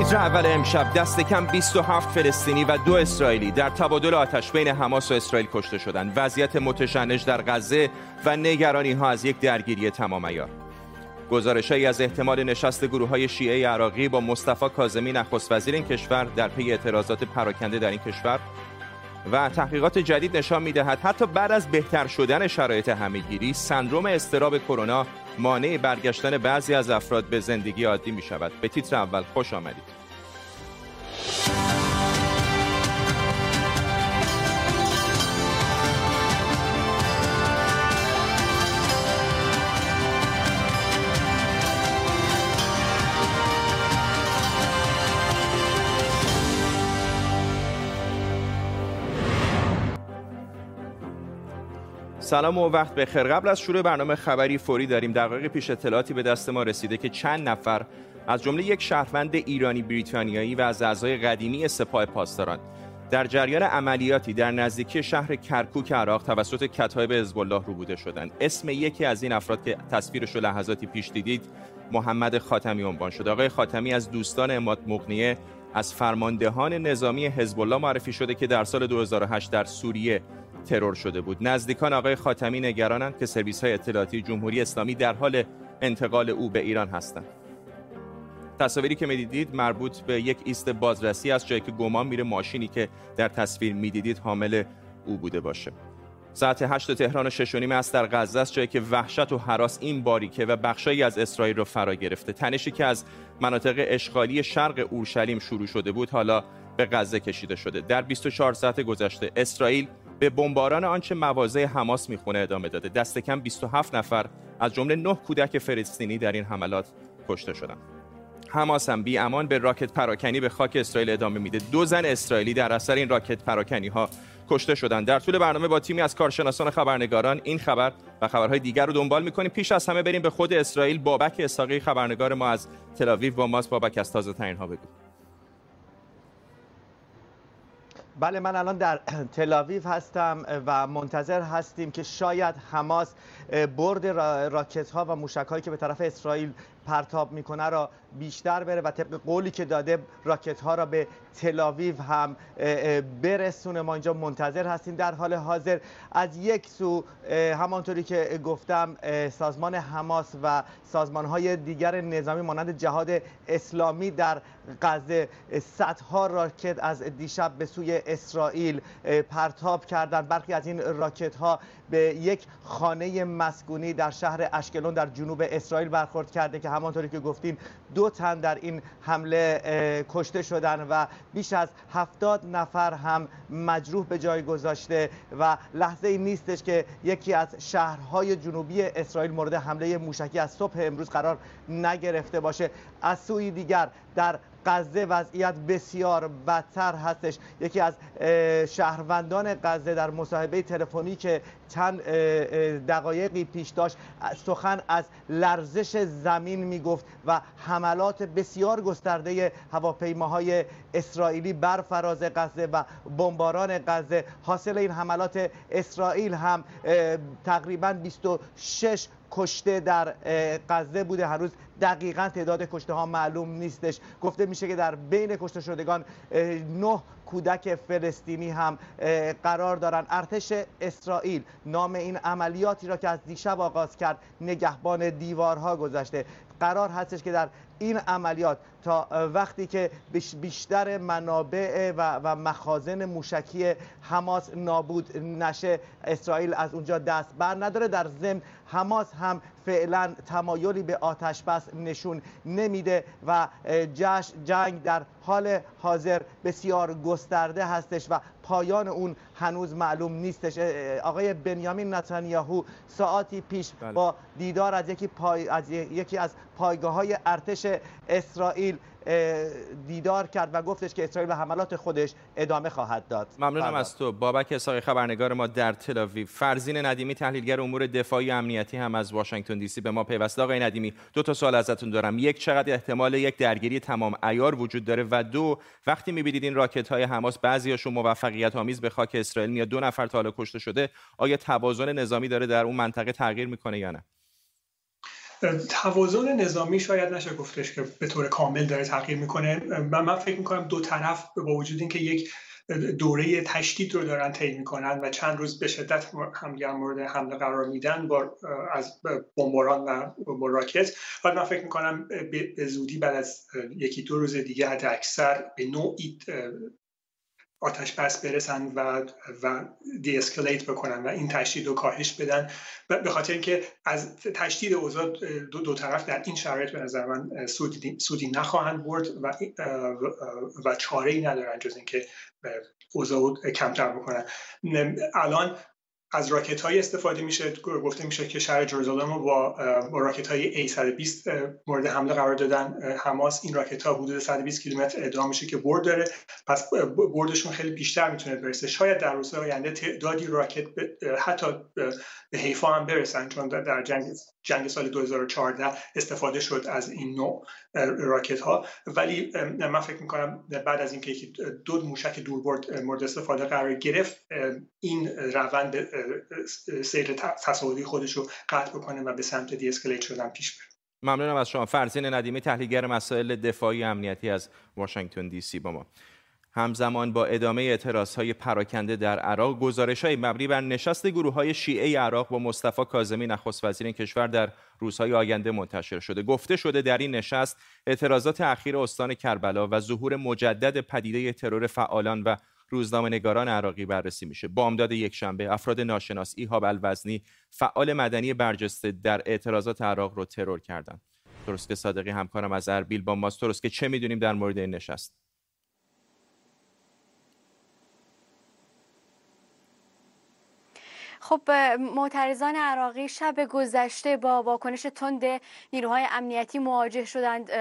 تیتر اول امشب دست کم 27 فلسطینی و دو اسرائیلی در تبادل آتش بین حماس و اسرائیل کشته شدند. وضعیت متشنج در غزه و نگرانی ها از یک درگیری تمام ایار. گزارشهایی از احتمال نشست گروه های شیعه عراقی با مصطفی کاظمی نخست وزیر این کشور در پی اعتراضات پراکنده در این کشور و تحقیقات جدید نشان می‌دهد حتی بعد از بهتر شدن شرایط همهگیری سندروم استراب کرونا مانع برگشتن بعضی از افراد به زندگی عادی می شود به تیتر اول خوش آمدید. سلام و وقت بخیر. قبل از شروع برنامه خبری فوری داریم. دقایق پیش اطلاعاتی به دست ما رسیده که چند نفر از جمله یک شهروند ایرانی بریتانیایی و از اعضای قدیمی سپاه پاسداران در جریان عملیاتی در نزدیکی شهر کرکوک عراق توسط کتایب حزب الله بوده شدند. اسم یکی از این افراد که تصویرش رو لحظاتی پیش دیدید محمد خاتمی عنوان شد. آقای خاتمی از دوستان اماد مغنیه از فرماندهان نظامی حزب الله معرفی شده که در سال 2008 در سوریه ترور شده بود. نزدیکان آقای خاتمی نگرانند که سرویس های اطلاعاتی جمهوری اسلامی در حال انتقال او به ایران هستند. تصاویری که می‌دیدید مربوط به یک ایست بازرسی است جایی که گمان میره ماشینی که در تصویر می‌دیدید حامل او بوده باشه. ساعت 8 تهران و 6 نیم است در غزه است جایی که وحشت و حراس این باریکه و بخشایی از اسرائیل را فرا گرفته. تنشی که از مناطق اشغالی شرق اورشلیم شروع شده بود حالا به غزه کشیده شده. در 24 ساعت گذشته اسرائیل به بمباران آنچه مواضع حماس می‌خونه ادامه داده. دست کم 27 نفر از جمله 9 کودک فلسطینی در این حملات کشته شدند حماس هم بی امان به راکت پراکنی به خاک اسرائیل ادامه میده. دو زن اسرائیلی در اثر این راکت پراکنی ها کشته شدند در طول برنامه با تیمی از کارشناسان خبرنگاران این خبر و خبرهای دیگر رو دنبال می‌کنیم. پیش از همه بریم به خود اسرائیل. بابک اساقی خبرنگار ما از تل با ماست. بابک از تازه ترین ها بگو. بله من الان در تلاویو هستم و منتظر هستیم که شاید حماس برد راکت ها و موشک هایی که به طرف اسرائیل پرتاب می‌کنه را بیشتر بره و طبق قولی که داده راکت ها را به تلاویو هم برسونه. ما اینجا منتظر هستیم. در حال حاضر از یک سو همانطوری که گفتم سازمان حماس و سازمان های دیگر نظامی مانند جهاد اسلامی در غزه صدها راکت از دیشب به سوی اسرائیل پرتاب کردند. برخی از این راکت ها به یک خانه مسکونی در شهر اشکلون در جنوب اسرائیل برخورد کرده که همانطوری که گفتیم دو تن در این حمله کشته شدن و بیش از هفتاد نفر هم مجروح به جای گذاشته و لحظه ای نیستش که یکی از شهرهای جنوبی اسرائیل مورد حمله موشکی از صبح امروز قرار نگرفته باشه. از سوی دیگر در غزه وضعیت بسیار بدتر هستش. یکی از شهروندان غزه در مصاحبه تلفنی که چند دقایقی پیش داشت سخن از لرزش زمین می‌گفت و حملات بسیار گسترده هواپیماهای اسرائیلی بر فراز غزه و بمباران غزه. حاصل این حملات اسرائیل هم تقریبا 26 کشته در غزه بوده. هنوز دقیقا تعداد کشته ها معلوم نیستش. گفته میشه که در بین کشته شدگان نه کودک فلسطینی هم قرار دارن. ارتش اسرائیل نام این عملیاتی را که از دیشب آغاز کرد نگهبان دیوارها گذاشته قرار هستش که در این عملیات تا وقتی که بیشتر منابع و, مخازن موشکی حماس نابود نشه اسرائیل از اونجا دست بر نداره. در ضمن حماس هم فعلا تمایلی به آتش بس نشون نمیده و جنگ در حال حاضر بسیار گسترده هستش و پایان اون هنوز معلوم نیستش. آقای بنیامین نتانیاهو ساعتی پیش بله. با دیدار از یکی, پای... از یکی از پایگاه های ارتش اسرائیل دیدار کرد و گفتش که اسرائیل به حملات خودش ادامه خواهد داد. ممنونم از تو. بابک اساقی خبرنگار ما در تلاویو فرزین ندیمی تحلیلگر امور دفاعی امنیتی هم از واشنگتن دی سی به ما پیوسته. آقای ندیمی دو تا سوال ازتون دارم. یک چقدر احتمال یک درگیری تمام عیار وجود داره؟ و دو وقتی می‌بینید این راکت های حماس بعضیاشون موفقیت آمیز به خاک اسرائیل میاد دو نفر تا حالا کشته شده آیا توازن نظامی داره در اون منطقه تغییر می‌کنه یا نه؟ توازن نظامی شاید نشه گفتش که به طور کامل داره تغییر می‌کنه. من, من فکر می‌کنم دو طرف با وجود اینکه یک دوره تشدید رو دارن طی می‌کنن و چند روز به شدت همدیگر مورد حمله قرار میدن با از بمباران و با راکت. ولی من فکر می‌کنم به زودی بعد از یکی دو روز دیگه حد اکثر به نوعی آتش بس برسن و و دی اسکلیت بکنن و این تشدید رو کاهش بدن. به خاطر اینکه از تشدید اوضاع دو, دو طرف در این شرایط به نظر من سودی, سودی نخواهند برد و و چاره ای ندارن جز اینکه اوضاع کمتر بکنن. الان از راکت های استفاده میشه گفته میشه که شهر جرزالم رو با, با راکت های A120 مورد حمله قرار دادن. حماس این راکت ها حدود 120 کیلومتر ادامه میشه که برد داره. پس بردشون خیلی بیشتر می‌تونه برسه. شاید در روزهای آینده تعدادی راکت حتی به حیفا هم برسن چون در جنگ جنگ سال 2014 استفاده شد از این نوع راکت ها ولی من فکر می‌کنم بعد از اینکه دو موشک دوربرد مورد استفاده قرار گرفت این روند سیر تصاعدی خودش رو قطع بکنه و به سمت دی اسکلیت شدن پیش بره. ممنونم از شما. فرزین ندیمی تحلیلگر مسائل دفاعی امنیتی از واشنگتن دی سی با ما. همزمان با ادامه اعتراض های پراکنده در عراق گزارش های مبنی بر نشست گروه های شیعه عراق با مصطفی کاظمی نخست وزیر کشور در روزهای آینده منتشر شده. گفته شده در این نشست اعتراضات اخیر استان کربلا و ظهور مجدد پدیده ترور فعالان و روزنامه نگاران عراقی بررسی میشه. بامداد یکشنبه افراد ناشناس ایهاب الوزنی فعال مدنی برجسته در اعتراضات عراق رو ترور کردند. درست صادقی همکارم از اربیل با ماست درست که چه می‌دونیم در مورد این نشست؟ خب معترضان عراقی شب گذشته با واکنش تند نیروهای امنیتی مواجه شدند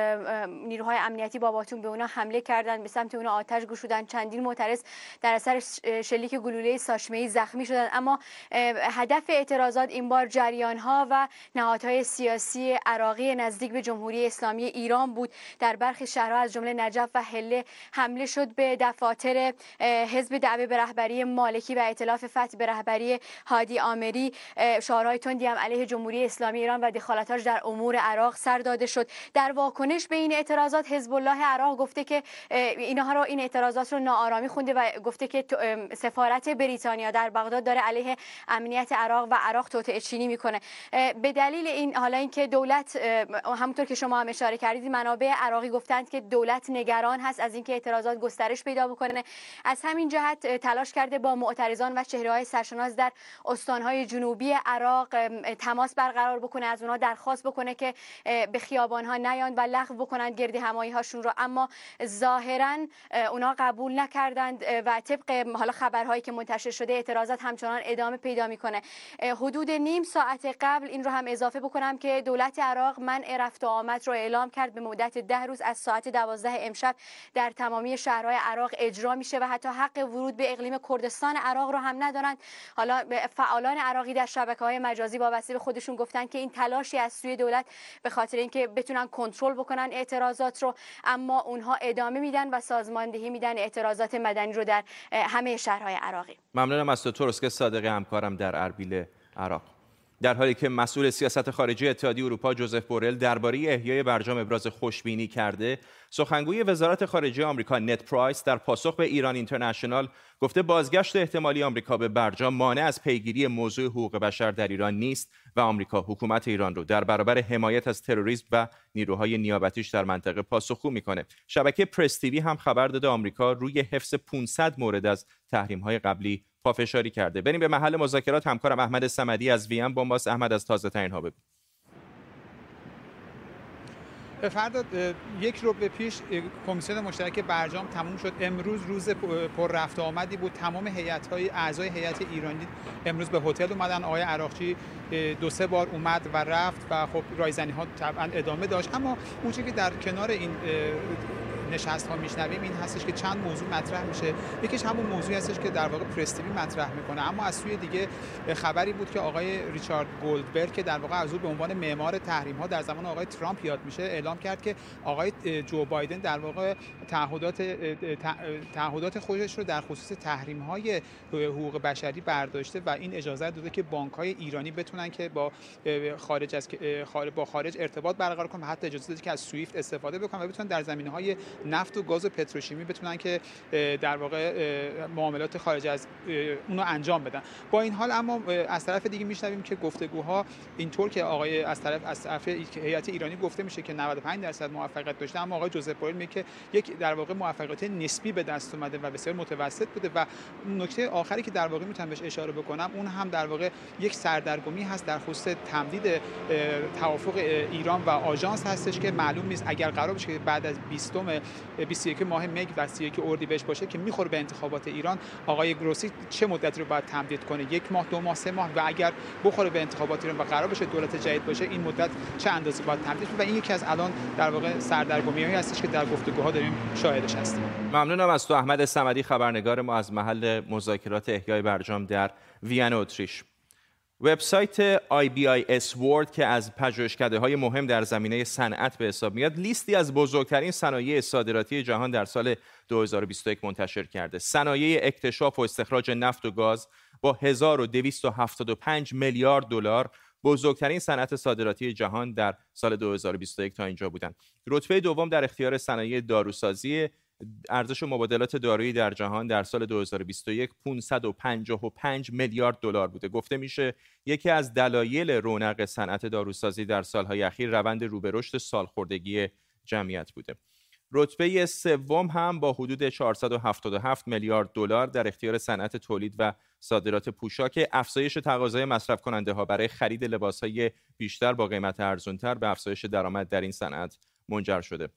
نیروهای امنیتی با باتون به اونا حمله کردند به سمت اونا آتش گشودند. چندین معترض در اثر شلیک گلوله ساشمه زخمی شدند. اما هدف اعتراضات این بار جریان ها و نهادهای سیاسی عراقی نزدیک به جمهوری اسلامی ایران بود. در برخی شهرها از جمله نجف و حله حمله شد به دفاتر حزب دعوه به رهبری مالکی و ائتلاف فتح به رهبری هادی آمری شعارهای تندی هم علیه جمهوری اسلامی ایران و دخالتاش در امور عراق سر داده شد. در واکنش به این اعتراضات حزب الله عراق گفته که اینها رو این اعتراضات رو ناآرامی خونده و گفته که سفارت بریتانیا در بغداد داره علیه امنیت عراق و عراق توطئه چینی می‌کنه. به دلیل این حالا اینکه دولت همونطور که شما هم اشاره کردید منابع عراقی گفتند که دولت نگران هست از اینکه اعتراضات گسترش پیدا بکنه. از همین جهت تلاش کرده با معترضان و چهره های سرشناس در استانهای جنوبی عراق تماس برقرار بکنه از اونها درخواست بکنه که به خیابان ها نیان و لغو بکنند گرد همایی هاشون رو. اما ظاهرا اونا قبول نکردند و طبق حالا خبرهایی که منتشر شده اعتراضات همچنان ادامه پیدا می‌کنه. حدود نیم ساعت قبل این رو هم اضافه بکنم که دولت عراق منع رفت و آمد رو اعلام کرد. به مدت ده روز از ساعت دوازده امشب در تمامی شهرهای عراق اجرا میشه و حتی حق ورود به اقلیم کردستان عراق رو هم ندارند. حالا فعالان عراقی در شبکه های مجازی وابسته به خودشون گفتن که این تلاشی از سوی دولت به خاطر اینکه بتونن کنترل بکنن اعتراضات رو اما اونها ادامه میدن و سازماندهی میدن اعتراضات مدنی رو در همه شهرهای عراقی. ممنونم از تو که صادقی همکارم در اربیل عراق. در حالی که مسئول سیاست خارجی اتحادیه اروپا جوزف بورل درباره احیای برجام ابراز خوشبینی کرده سخنگوی وزارت خارجه آمریکا نت پرایس در پاسخ به ایران اینترنشنال گفته بازگشت احتمالی آمریکا به برجام مانع از پیگیری موضوع حقوق بشر در ایران نیست و آمریکا حکومت ایران رو در برابر حمایت از تروریسم و نیروهای نیابتیش در منطقه پاسخگو می‌کنه. شبکه پرس تیوی هم خبر داده آمریکا روی حفظ 500 مورد از تحریم های قبلی پافشاری کرده. بریم به محل مذاکرات. همکارم احمد سمدی از ویم بنباس احمد از تازه ترین ها بگو فردا یک رو به پیش کمیسیون مشترک برجام تموم شد. امروز روز پر رفت آمدی بود. تمام هیئت های اعضای هیئت ایرانی امروز به هتل اومدن. آقای عراقچی دو سه بار اومد و رفت و خب رایزنی ها طبعا ادامه داشت. اما اون که در کنار این نشست ها میشنویم این هستش که چند موضوع مطرح میشه. یکیش همون موضوعی هستش که در واقع پرستیوی مطرح می‌کنه. اما از سوی دیگه خبری بود که آقای ریچارد گولدبرگ که در واقع از او به عنوان معمار تحریم ها در زمان آقای ترامپ یاد میشه اعلام کرد که آقای جو بایدن در واقع تعهدات تعهدات خودش رو در خصوص تحریم های حقوق بشری برداشته و این اجازه داده که بانک های ایرانی بتونن که با خارج از با خارج ارتباط برقرار کنن حتی اجازه داده که از سویفت استفاده بکنن و بتونن در زمینه های نفت و گاز و پتروشیمی بتونن که در واقع معاملات خارج از اونو انجام بدن. با این حال اما از طرف دیگه میشنویم که گفتگوها اینطور که آقای از طرف از طرف هیئت ایرانی گفته میشه که 95 درصد موفقیت داشته اما آقای جوزف بورل میگه که یک در واقع موفقیت نسبی به دست اومده و بسیار متوسط بوده و نکته آخری که در واقع می‌تونم بهش اشاره بکنم اون هم در واقع یک سردرگمی هست در خصوص تمدید توافق ایران و آژانس هستش که معلوم نیست اگر قرار بشه که بعد از 20 21 ماه مگ و 31 اردیبهشت باشه که می‌خوره به انتخابات ایران. آقای گروسی چه مدتی رو باید تمدید کنه؟ یک ماه دو ماه سه ماه؟ و اگر بخوره به انتخابات ایران و قرار بشه دولت جدید باشه این مدت چه اندازه باید تمدید و این یکی از الان در واقع سردرگمی هایی هستش که در گفتگوها داریم شاهدش هستیم. ممنونم از تو احمد سمدی خبرنگار ما از محل مذاکرات احیای برجام در وین اتریش. وبسایت IBIS World که از پژوهشکده های مهم در زمینه صنعت به حساب میاد لیستی از بزرگترین صنایع صادراتی جهان در سال 2021 منتشر کرده صنایع اکتشاف و استخراج نفت و گاز با 1275 میلیارد دلار بزرگترین صنعت صادراتی جهان در سال 2021 تا اینجا بودند. رتبه دوم در اختیار صنایع داروسازی ارزش مبادلات دارویی در جهان در سال 2021 555 میلیارد دلار بوده. گفته میشه یکی از دلایل رونق صنعت داروسازی در سالهای اخیر روند رو به رشد سالخوردگی جمعیت بوده. رتبه سوم هم با حدود 477 میلیارد دلار در اختیار صنعت تولید و صادرات پوشاک افزایش تقاضای مصرف کننده ها برای خرید لباس های بیشتر با قیمت ارزونتر به افزایش درآمد در این صنعت منجر شده.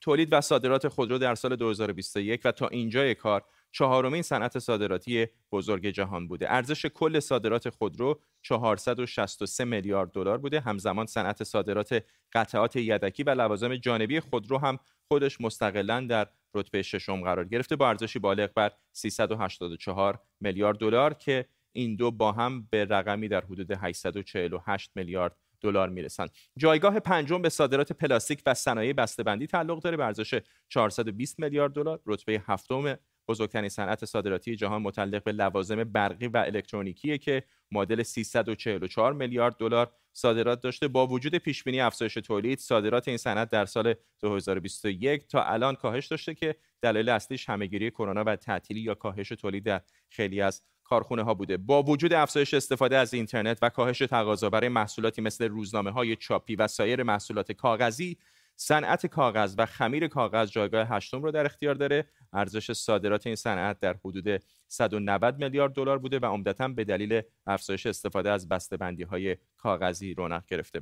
تولید و صادرات خودرو در سال 2021 و تا اینجای کار چهارمین صنعت صادراتی بزرگ جهان بوده. ارزش کل صادرات خودرو 463 میلیارد دلار بوده. همزمان صنعت صادرات قطعات یدکی و لوازم جانبی خودرو هم خودش مستقلا در رتبه ششم قرار گرفته با ارزشی بالغ بر 384 میلیارد دلار که این دو با هم به رقمی در حدود 848 میلیارد دلار می‌رسند جایگاه پنجم به صادرات پلاستیک و صنایع بسته‌بندی تعلق داره. به ارزش 420 میلیارد دلار. رتبه هفتم بزرگترین صنعت صادراتی جهان متعلق به لوازم برقی و الکترونیکی که معادل 344 میلیارد دلار صادرات داشته. با وجود پیش بینی افزایش تولید صادرات این صنعت در سال 2021 تا الان کاهش داشته که دلیل اصلیش همهگیری کرونا و تعطیلی یا کاهش تولید در خیلی از کارخونه ها بوده. با وجود افزایش استفاده از اینترنت و کاهش تقاضا برای محصولاتی مثل روزنامه های چاپی و سایر محصولات کاغذی صنعت کاغذ و خمیر کاغذ جایگاه هشتم رو در اختیار داره. ارزش صادرات این صنعت در حدود 190 میلیارد دلار بوده و عمدتا به دلیل افزایش استفاده از بسته‌بندی های کاغذی رونق گرفته.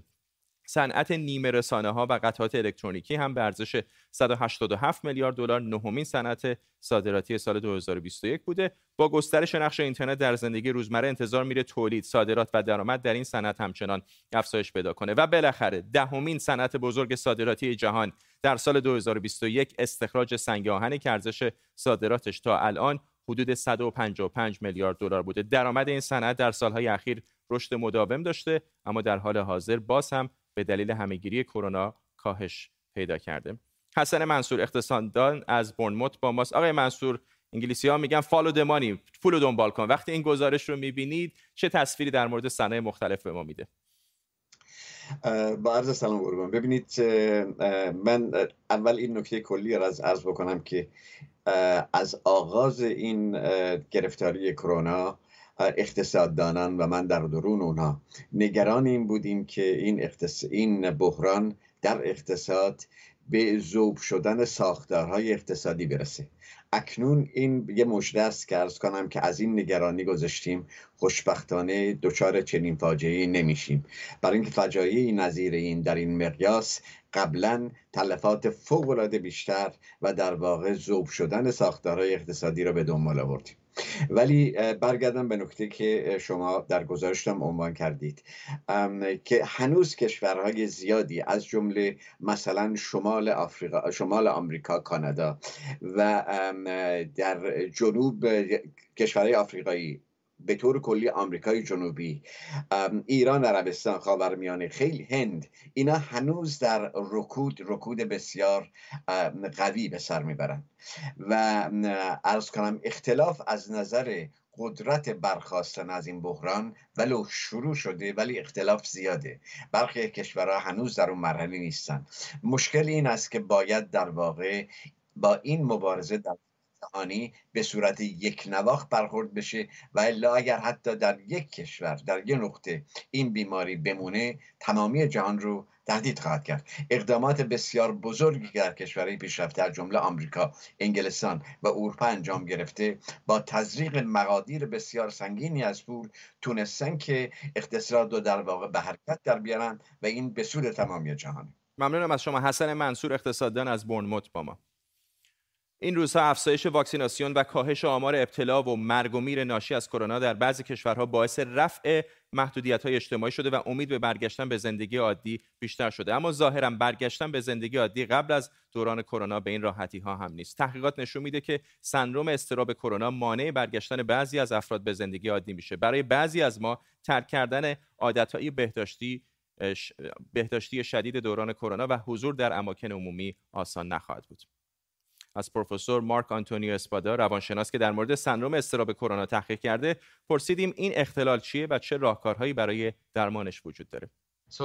صنعت نیمه رسانه ها و قطعات الکترونیکی هم به ارزش 187 میلیارد دلار نهمین صنعت صادراتی سال 2021 بوده. با گسترش نقش اینترنت در زندگی روزمره انتظار میره تولید صادرات و درآمد در این صنعت همچنان افزایش پیدا کنه. و بالاخره دهمین صنعت بزرگ صادراتی جهان در سال 2021 استخراج سنگ آهن که ارزش صادراتش تا الان حدود 155 میلیارد دلار بوده. درآمد این صنعت در سالهای اخیر رشد مداوم داشته اما در حال حاضر باز هم به دلیل همهگیری کرونا کاهش پیدا کرده. حسن منصور اقتصاددان از برنموت با ماست. آقای منصور انگلیسی ها میگن فالو دمانی پول رو دنبال کن. وقتی این گزارش رو می‌بینید چه تصویری در مورد صنایع مختلف به ما میده؟ با عرض سلام قربان. ببینید من اول این نکته کلی را از عرض بکنم که از آغاز این گرفتاری کرونا اقتصاددانان و من در درون اونها. نگران این بودیم که این, اقتص... این بحران در اقتصاد به زوب شدن ساختارهای اقتصادی برسه. اکنون این یه مژده است که ارز کنم که از این نگرانی گذاشتیم خوشبختانه دچار چنین فاجعه نمیشیم. برای اینکه فجایعی نظیر این در این مقیاس قبلا تلفات فوق العاده بیشتر و در واقع ذوب شدن ساختارهای اقتصادی را به دنبال آوردیم. ولی برگردم به نکته که شما در گزارشتم عنوان کردید. که هنوز کشورهای زیادی از جمله مثلا شمال آفریقا شمال آمریکا کانادا و در جنوب کشورهای آفریقایی به طور کلی آمریکای جنوبی. ایران عربستان خاورمیانه خیلی هند اینا هنوز در رکود رکود بسیار قوی به سر می‌برند و ارز کنم اختلاف از نظر قدرت برخواستن از این بحران ولو شروع شده ولی اختلاف زیاده. برخی کشورها هنوز در اون مرحله نیستن. مشکل این است که باید در واقع با این مبارزه در جهانی به صورت یک نواخت برخورد بشه و الا اگر حتی در یک کشور در یک نقطه این بیماری بمونه تمامی جهان رو تهدید خواهد کرد. اقدامات بسیار بزرگی که در کشورهای پیشرفته از جمله آمریکا انگلستان و اروپا انجام گرفته با تزریق مقادیر بسیار سنگینی از پول تونستن که اقتصاد رو در واقع به حرکت در بیارن و این به سود تمامی جهان. ممنونم از شما. حسن منصور اقتصاددان از برنموت با ما. این روزها افزایش واکسیناسیون و کاهش آمار ابتلا و مرگ و میر ناشی از کرونا در بعضی کشورها باعث رفع محدودیت های اجتماعی شده و امید به برگشتن به زندگی عادی بیشتر شده. اما ظاهرا برگشتن به زندگی عادی قبل از دوران کرونا به این راحتی ها هم نیست. تحقیقات نشون میده که سندروم استراب کرونا مانع برگشتن بعضی از افراد به زندگی عادی میشه. برای بعضی از ما ترک کردن عادتهای بهداشتی بهداشتی شدید دوران کرونا و حضور در اماکن عمومی آسان نخواهد بود. از پروفسور مارک آنتونیو اسپادا روانشناس که در مورد سندروم استراب کرونا تحقیق کرده پرسیدیم این اختلال چیه و چه راهکارهایی برای درمانش وجود داره. Um,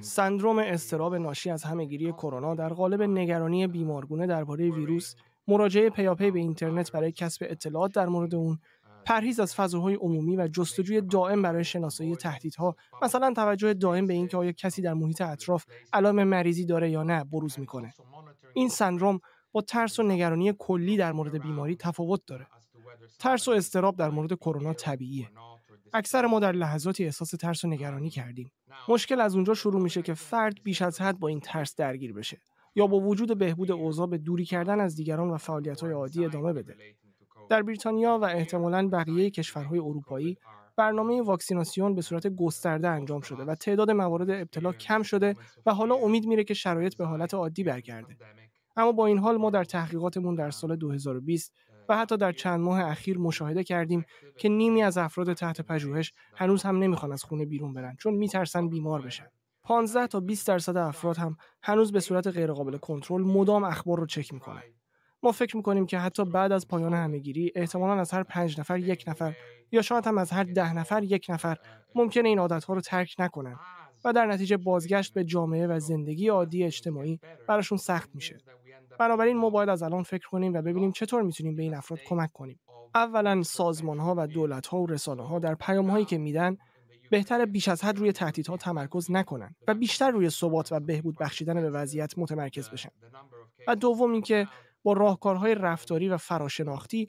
سندروم استراب ناشی از همهگیری کرونا در قالب نگرانی بیمارگونه درباره ویروس مراجعه پیاپی به اینترنت برای کسب اطلاعات در مورد اون پرهیز از فضاهای عمومی و جستجوی دائم برای شناسایی تهدیدها. مثلا توجه دائم به اینکه آیا کسی در محیط اطراف علائم مریضی داره یا نه بروز می‌کنه. این سندروم با ترس و نگرانی کلی در مورد بیماری تفاوت داره. ترس و استراب در مورد کرونا طبیعیه. اکثر ما در لحظاتی احساس ترس و نگرانی کردیم. مشکل از اونجا شروع میشه که فرد بیش از حد با این ترس درگیر بشه یا با وجود بهبود اوضاع به دوری کردن از دیگران و فعالیت‌های عادی ادامه بده. در بریتانیا و احتمالاً بقیه کشورهای اروپایی برنامه واکسیناسیون به صورت گسترده انجام شده و تعداد موارد ابتلا کم شده و حالا امید میره که شرایط به حالت عادی برگرده. اما با این حال ما در تحقیقاتمون در سال 2020 و حتی در چند ماه اخیر مشاهده کردیم که نیمی از افراد تحت پژوهش هنوز هم نمی‌خوان از خونه بیرون برن چون میترسن بیمار بشن. 15 تا 20 درصد افراد هم هنوز به صورت غیرقابل کنترل مدام اخبار رو چک می‌کنن. ما فکر می‌کنیم که حتی بعد از پایان همهگیری احتمالا از هر پنج نفر یک نفر یا شاید هم از هر ده نفر یک نفر ممکنه این عادتها رو ترک نکنن و در نتیجه بازگشت به جامعه و زندگی عادی اجتماعی براشون سخت میشه. بنابراین ما باید از الان فکر کنیم و ببینیم چطور می‌تونیم به این افراد کمک کنیم. اولا سازمان ها و دولت ها و رسانه ها در پیام هایی که میدن بهتر بیش از حد روی تهدیدها تمرکز نکنن و بیشتر روی ثبات و بهبود بخشیدن به وضعیت متمرکز بشن. و دوم اینکه با راهکارهای رفتاری و فراشناختی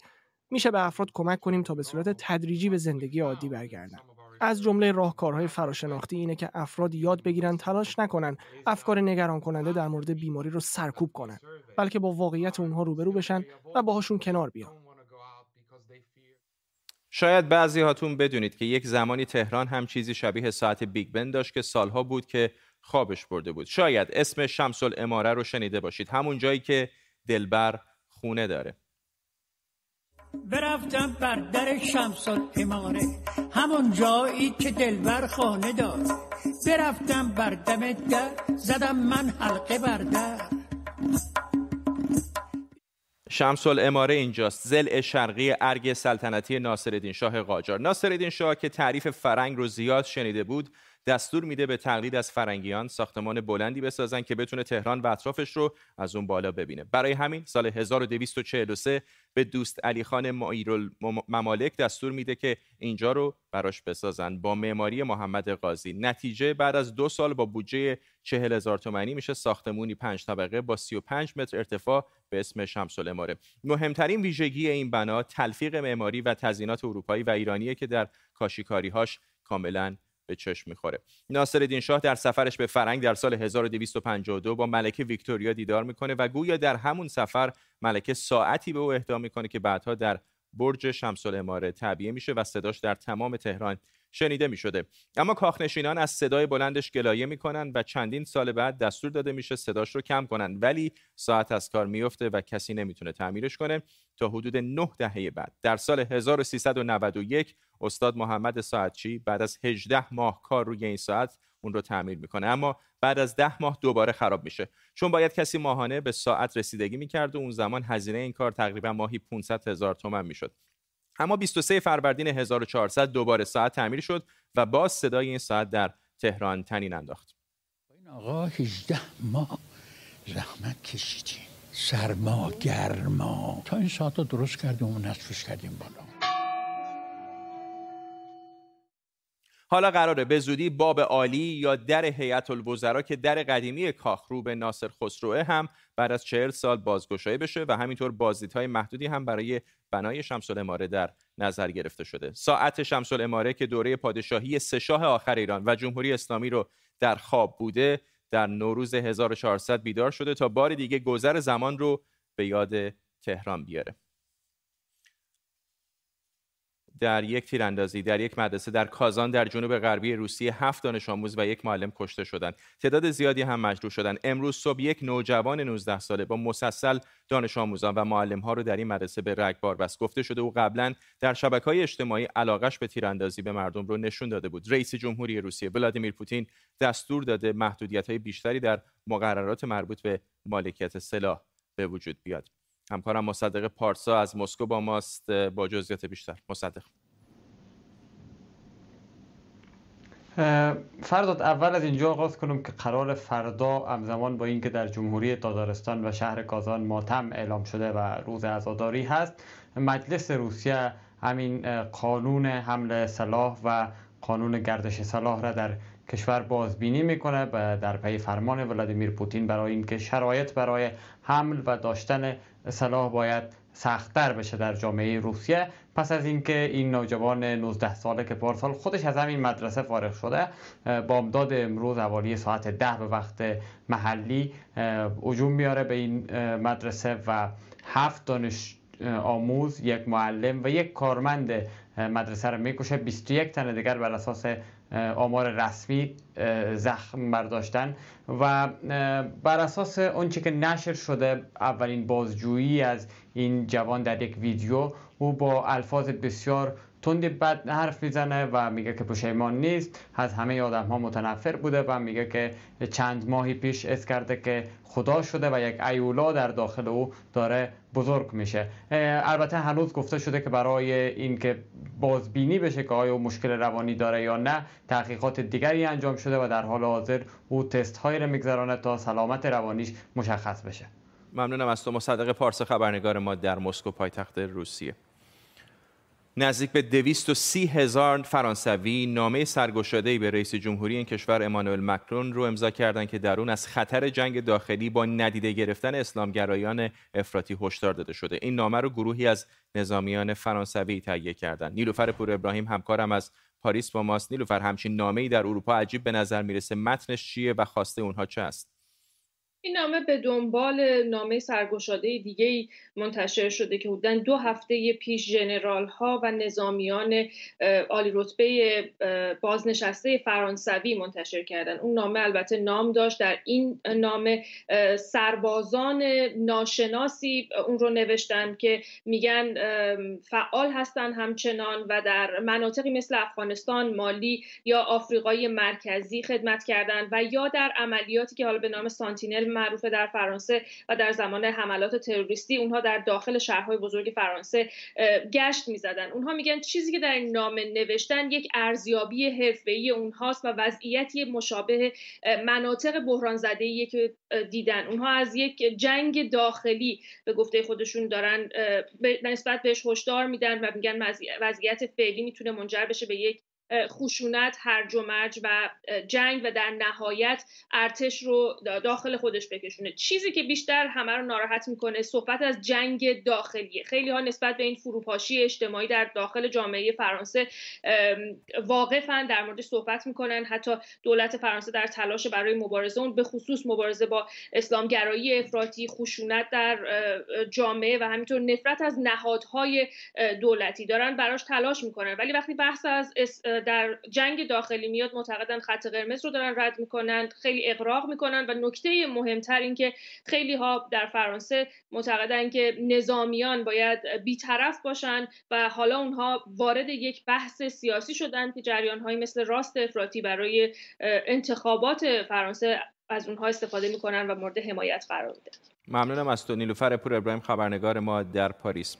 میشه به افراد کمک کنیم تا به صورت تدریجی به زندگی عادی برگردن. از جمله راهکارهای فراشناختی اینه که افراد یاد بگیرن تلاش نکنن افکار نگران کننده در مورد بیماری رو سرکوب کنن بلکه با واقعیت اونها روبرو بشن و باهاشون کنار بیان. شاید بعضی هاتون بدونید که یک زمانی تهران هم چیزی شبیه ساعت بیگ بن داشت که سالها بود که خوابش برده بود. شاید اسم شمس الاماره رو شنیده باشید. همون جایی که دلبر خونه داره. برفتم بر در شمس اماره همون جایی که دلبر خانه دار برفتم بر دم در زدم من حلقه بر در. شمس الاماره اینجاست. زل شرقی ارگ سلطنتی ناصرالدین شاه قاجار. ناصرالدین شاه که تعریف فرنگ رو زیاد شنیده بود دستور میده به تقلید از فرنگیان ساختمان بلندی بسازن که بتونه تهران و اطرافش رو از اون بالا ببینه. برای همین سال 1243 به دوست علی خان ممالک دستور میده که اینجا رو براش بسازن. با معماری محمد قاضی. نتیجه بعد از دو سال با بودجه چهل هزار تومانی میشه ساختمونی پنج طبقه با 35 متر ارتفاع به اسم شمس الاماره مهمترین ویژگی این بنا تلفیق معماری و تزیینات اروپایی و ایرانیه که در کاشیکاریهاش کاملا به چشم می‌خوره. ناصرالدین شاه در سفرش به فرنگ در سال 1252 با ملکه ویکتوریا دیدار می‌کنه و گویا در همون سفر ملکه ساعتی به او اهدا می‌کنه که بعدها در برج شمس الاماره تعبیه میشه و صداش در تمام تهران شنیده می شده اما کاخنشینان از صدای بلندش گلایه می‌کنن و چندین سال بعد دستور داده میشه صداش رو کم کنن. ولی ساعت از کار میفته و کسی نمی‌تونه تعمیرش کنه تا حدود نه دهه بعد. در سال 1391 استاد محمد ساعتچی بعد از 18 ماه کار روی این ساعت اون رو تعمیر می‌کنه. اما بعد از ده ماه دوباره خراب میشه. چون باید کسی ماهانه به ساعت رسیدگی می‌کرد و اون زمان هزینه این کار تقریبا ماهی 500 هزار تومن می‌شد. اما 23 فروردین 1400 دوباره ساعت تعمیر شد و باز صدای این ساعت در تهران تنین انداخت. این آقا 18 ماه زحمت کشیدیم سرما گرما. تا این ساعت رو درست کردیم و نصفش کردیم بالا. حالا قراره به زودی باب عالی یا در هیئت الوزرا که در قدیمی کاخرو به ناصر خسروه هم بعد از چهل سال بازگشایی بشه و همینطور بازدیدهای محدودی هم برای بنای شمس الاماره در نظر گرفته شده. ساعت شمس الاماره که دوره پادشاهی سه شاه آخر ایران و جمهوری اسلامی رو در خواب بوده در نوروز 1400 بیدار شده تا بار دیگه گذر زمان رو به یاد تهران بیاره. در یک تیراندازی در یک مدرسه در کازان در جنوب غربی روسیه هفت دانش آموز و یک معلم کشته شدند. تعداد زیادی هم مجروح شدند. امروز صبح یک نوجوان 19 ساله با مسلسل دانش آموزان و معلم ها رو در این مدرسه به رگبار بست. گفته شده او قبلا در شبکه های اجتماعی علاقش به تیراندازی به مردم رو نشون داده بود. رئیس جمهوری روسیه ولادیمیر پوتین دستور داده محدودیت های بیشتری در مقررات مربوط به مالکیت سلاح به وجود بیاد. همکارم مصدق پارسا از مسکو با ماست با جزئیات بیشتر. مصدق. فرداد اول از اینجا آغاز کنم که قرار فردا همزمان با اینکه در جمهوری دادارستان و شهر کازان ماتم اعلام شده و روز عزاداری هست مجلس روسیه همین قانون حمل سلاح و قانون گردش سلاح را در کشور بازبینی می‌کنه و در پی فرمان ولادیمیر پوتین برای اینکه شرایط برای حمل و داشتن سلاح باید سختتر بشه در جامعه روسیه. پس از اینکه این نوجوان 19 ساله که پارسال خودش از همین مدرسه فارغ شده بامداد امروز حوالی ساعت ده به وقت محلی هجوم میاره به این مدرسه و هفت دانش آموز یک معلم و یک کارمند مدرسه رو می‌کشه. 21 تن دیگر بر اساس آمار رسمی زخم برداشتن و بر اساس اونچه که نشر شده اولین بازجویی از این جوان در یک ویدیو او با الفاظ بسیار تند بد حرف می‌زنه و میگه که پشیمان نیست. از همه آدم ها متنفر بوده و میگه که چند ماهی پیش اس کرده که خدا شده و یک ایولا در داخل او داره بزرگ میشه. البته هنوز گفته شده که برای اینکه بازبینی بشه که آیا مشکل روانی داره یا نه تحقیقات دیگری انجام شده و در حال حاضر او تست هایی را میگذرانه تا سلامت روانیش مشخص بشه. ممنونم از تو مصدق پارس خبرنگار ما در مسکو پایتخت روسیه. نزدیک به 230 هزار فرانسوی نامه سرگشاده‌ای به رئیس جمهوری این کشور امانوئل مکرون رو امضا کردند که در اون از خطر جنگ داخلی با ندیده گرفتن اسلامگرایان افراطی هشدار داده شده. این نامه رو گروهی از نظامیان فرانسوی تهیه کردند. نیلوفر پور ابراهیم همکارم از پاریس با ماست. نیلوفر همچین نامه‌ای در اروپا عجیب به نظر می‌رسه. متنش چیه و خواسته اونها چه است؟ این نامه به دنبال نامه سرگشاده دیگه منتشر شده که حدودا دو هفته پیش جنرال ها و نظامیان عالی رتبه بازنشسته فرانسوی منتشر کردن. اون نامه البته نام داشت. در این نامه سربازان ناشناسی اون رو نوشتن که میگن فعال هستن همچنان و در مناطقی مثل افغانستان مالی یا آفریقای مرکزی خدمت کردن و یا در عملیاتی که حالا به نام سانتینل معروف در فرانسه و در زمان حملات تروریستی اونها در داخل شهرهای بزرگ فرانسه گشت می‌زدن. اونها میگن چیزی که در این نامه نوشتن یک ارزیابی حرفه‌ای اونهاست و وضعیتی مشابه مناطق بحران زده که دیدن. اونها از یک جنگ داخلی به گفته خودشون دارن نسبت بهش هشدار میدن و میگن وضعیت فعلی می‌تونه منجر بشه به یک خشونت هرج و مرج و جنگ و در نهایت ارتش رو داخل خودش بکشونه. چیزی که بیشتر همه رو ناراحت می‌کنه صحبت از جنگ داخلیه. خیلی ها نسبت به این فروپاشی اجتماعی در داخل جامعه فرانسه واقفا در مورد صحبت می‌کنن. حتی دولت فرانسه در تلاش برای مبارزه اون به خصوص مبارزه با اسلامگرایی افراطی خشونت در جامعه و همینطور نفرت از نهادهای دولتی دارن براش تلاش می‌کنن. ولی وقتی بحث از در جنگ داخلی میاد معتقدن خط قرمز رو دارن رد می‌کنن خیلی اقراق می‌کنن و نکته مهمتر این که خیلی ها در فرانسه معتقدن که نظامیان باید بیطرف باشن و حالا اونها وارد یک بحث سیاسی شدن که جریان های مثل راست افراطی برای انتخابات فرانسه از اونها استفاده می‌کنن و مورد حمایت قرار میده ممنونم از تو نیلوفر پور ابراهیم خبرنگار ما در پاریس.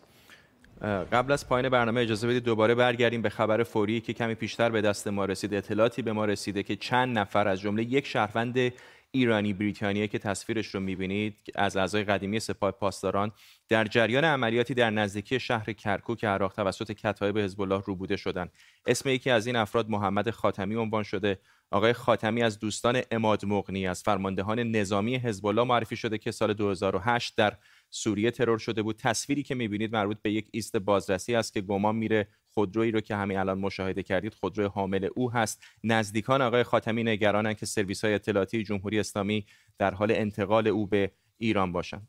قبل از پایان برنامه اجازه بدید دوباره برگردیم به خبر فوری که کمی پیشتر به دست ما رسید. اطلاعاتی به ما رسیده که چند نفر از جمله یک شهروند ایرانی بریتانیایی که تصویرش رو می‌بینید از اعضای قدیمی سپاه پاسداران در جریان عملیاتی در نزدیکی شهر کرکوک عراق توسط کتایب حزب الله روبوده شدند. اسم یکی از این افراد محمد خاتمی عنوان شده. آقای خاتمی از دوستان اماد مغنی از فرماندهان نظامی حزب الله معرفی شده که سال 2008 در سوریه ترور شده بود. تصویری که می‌بینید مربوط به یک ایست بازرسی است که گمان میره خودرویی رو که همین الان مشاهده کردید خودروی حامل او هست. نزدیکان آقای خاتمی نگرانند که سرویس های اطلاعاتی جمهوری اسلامی در حال انتقال او به ایران باشند.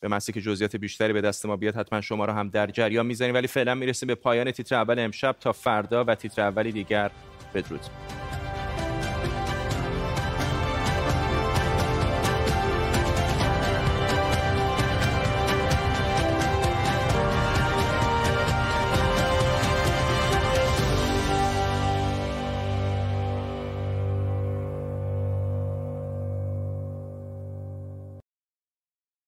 به محضی که جزئیات بیشتری به دست ما بیاد حتما شما رو هم در جریان می‌ذاریم. ولی فعلا می‌رسیم به پایان تیتر اول امشب. تا فردا و تیتر اولی دیگر بدرود.